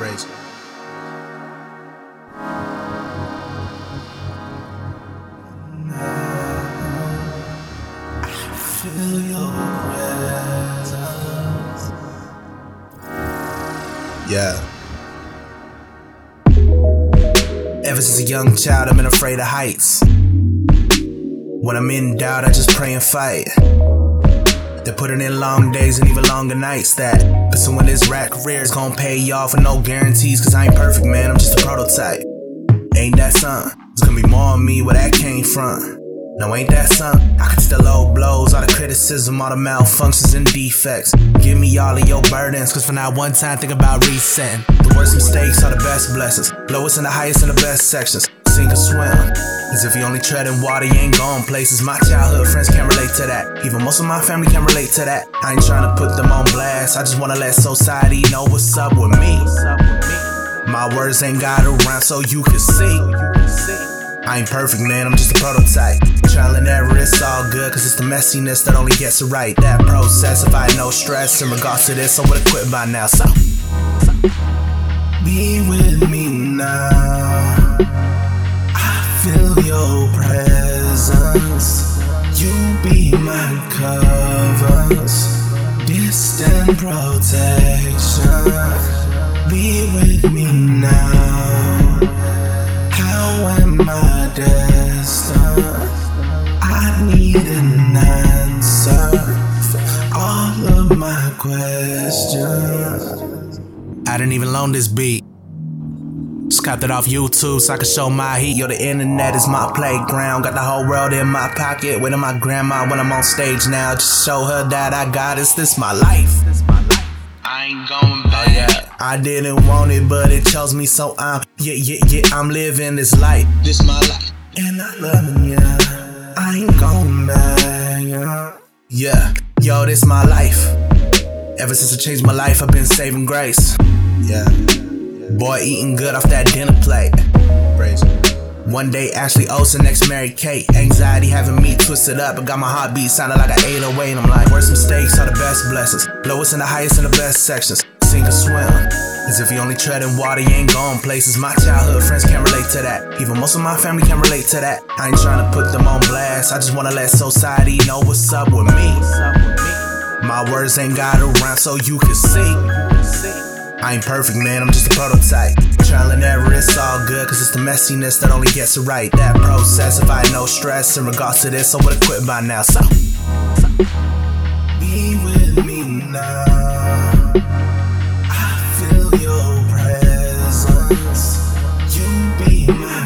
praise. Yeah. Ever since a young child, I've been afraid of heights. When I'm in doubt, I just pray and fight. They're putting in long days and even longer nights that pursuing this rack career is gonna pay y'all with no guarantees. Cause I ain't perfect, man, I'm just a prototype. Ain't that something? It's gonna be more on me where that came from. No, ain't that something? I can still low blows, all the criticism, all the malfunctions and defects. Give me all of your burdens, cause for now one time think about resetting. The worst mistakes are the best blessings. Lowest and the highest and the best sections. Sink or swim. As if you only tread in water, you ain't going places. My childhood friends can't relate to that. Even most of my family can't relate to that. I ain't trying to put them on blast. I just wanna let society know what's up with me. My words ain't got around so you can see. I ain't perfect, man, I'm just a prototype. Trial and error, it's all good, cause it's the messiness that only gets it right. That process, if I had no stress in regards to this, I would've quit by now. So, be with me now. Covers, distant protection. Be with me now. How am I destined? I need an answer for all of my questions. I didn't even loan this beat. Just copped it off YouTube so I can show my heat. Yo, the internet is my playground. Got the whole world in my pocket. Waiting my grandma when I'm on stage now. Just show her that I got it. This my life. I ain't going back. Oh, yeah. I didn't want it, but it chose me, so I'm yeah, yeah, yeah. I'm living this life. This my life, and I love it, yeah. I ain't going back, yeah. Yeah, yo, this my life. Ever since I changed my life, I've been saving grace. Yeah, boy, eating good off that dinner plate. Crazy. One day, Ashley Olsen, next Mary Kate. Anxiety having me twisted up. I got my heartbeat sounding like an 808. And I'm like, worst mistakes are the best blessings. Lowest and the highest and the best sections. Sink or swim. As if you only tread in water, you ain't going places. My childhood friends can't relate to that. Even most of my family can't relate to that. I ain't trying to put them on blast. I just wanna let society know what's up with me. My words ain't got around so you can see. I ain't perfect, man, I'm just a prototype. Trial and error, it's all good, cause it's the messiness that only gets it right. That process, if I had no stress in regards to this, I would've quit by now, so. Be with me now. presence. You be my.